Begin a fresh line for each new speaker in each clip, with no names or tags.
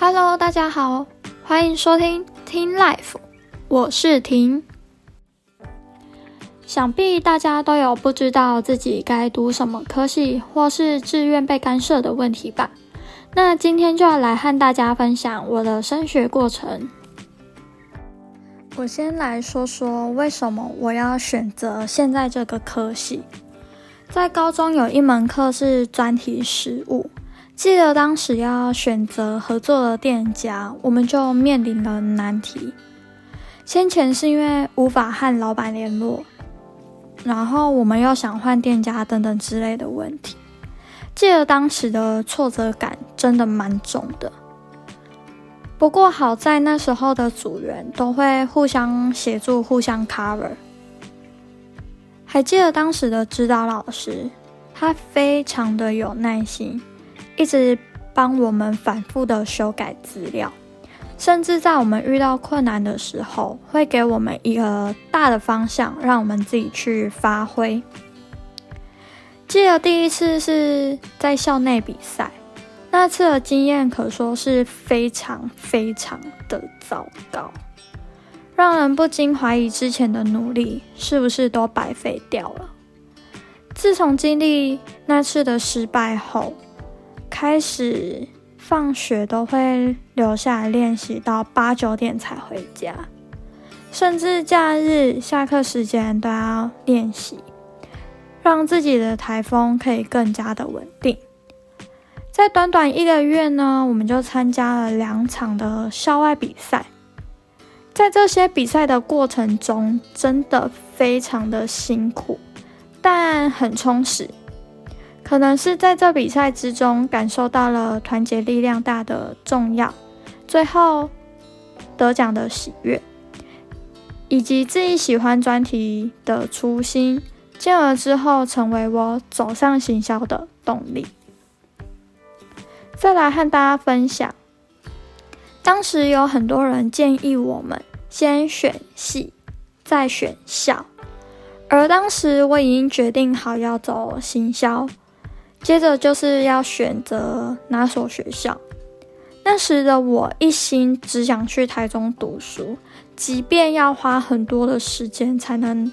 Hello，大家好，欢迎收听听 Life，我是婷。想必大家都有不知道自己该读什么科系，或是志愿被干涉的问题吧？那今天就要来和大家分享我的升学过程。我先来说说为什么我要选择现在这个科系。在高中有一门课是专题实务，记得当时要选择合作的店家，我们就面临了难题。先前是因为无法和老板联络。然后我们又想换店家等等之类的问题，记得当时的挫折感真的蛮重的。不过好在那时候的组员都会互相协助、互相 cover。还记得当时的指导老师，他非常的有耐心，一直帮我们反复的修改资料。甚至在我们遇到困难的时候，会给我们一个大的方向，让我们自己去发挥。记得第一次是在校内比赛，那次的经验可说是非常非常的糟糕，让人不禁怀疑之前的努力是不是都白费掉了。自从经历那次的失败后，开始。放学都会留下来练习到八九点才回家，甚至假日下课时间都要练习，让自己的台风可以更加的稳定。在短短一个月呢，我们就参加了两场的校外比赛，在这些比赛的过程中，真的非常的辛苦，但很充实。可能是在这比赛之中感受到了团结力量大的重要，最后得奖的喜悦，以及自己喜欢专题的初心，进而之后成为我走上行销的动力。再来和大家分享，当时有很多人建议我们先选系，再选校，而当时我已经决定好要走行销。接着就是要选择哪所学校。那时的我一心只想去台中读书，即便要花很多的时间才能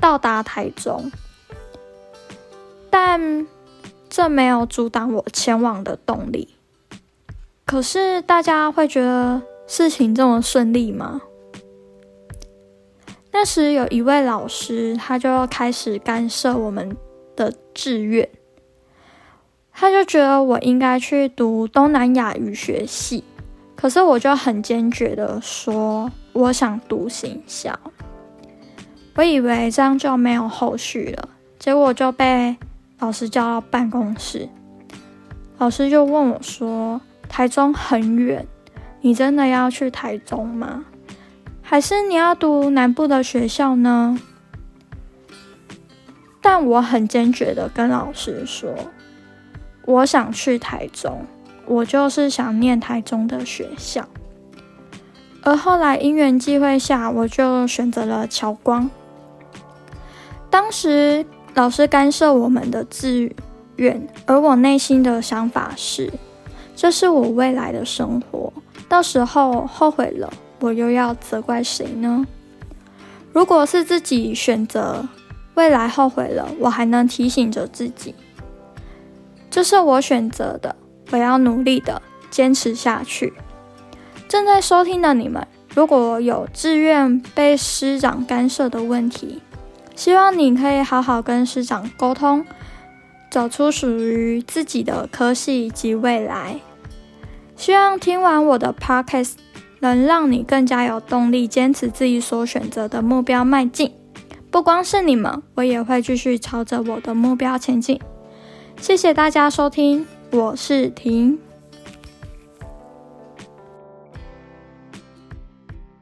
到达台中，但这没有阻挡我前往的动力。可是大家会觉得事情这么顺利吗？那时有一位老师，他就开始干涉我们的志愿。他就觉得我应该去读东南亚语学系，可是我就很坚决的说我想读行销。我以为这样就没有后续了，结果就被老师叫到办公室，老师就问我说：“台中很远，你真的要去台中吗？还是你要读南部的学校呢？”但我很坚决的跟老师说。我想去台中，我就是想念台中的学校。而后来因缘际会下，我就选择了侨光。当时老师干涉我们的志愿，而我内心的想法是：这是我未来的生活，到时候后悔了，我又要责怪谁呢？如果是自己选择，未来后悔了，我还能提醒着自己。这是我选择的，我要努力的坚持下去。正在收听的你们，如果有志愿被师长干涉的问题，希望你可以好好跟师长沟通，找出属于自己的科系及未来。希望听完我的 podcast，能让你更加有动力，坚持自己所选择的目标迈进。不光是你们，我也会继续朝着我的目标前进。谢谢大家收听，我是婷。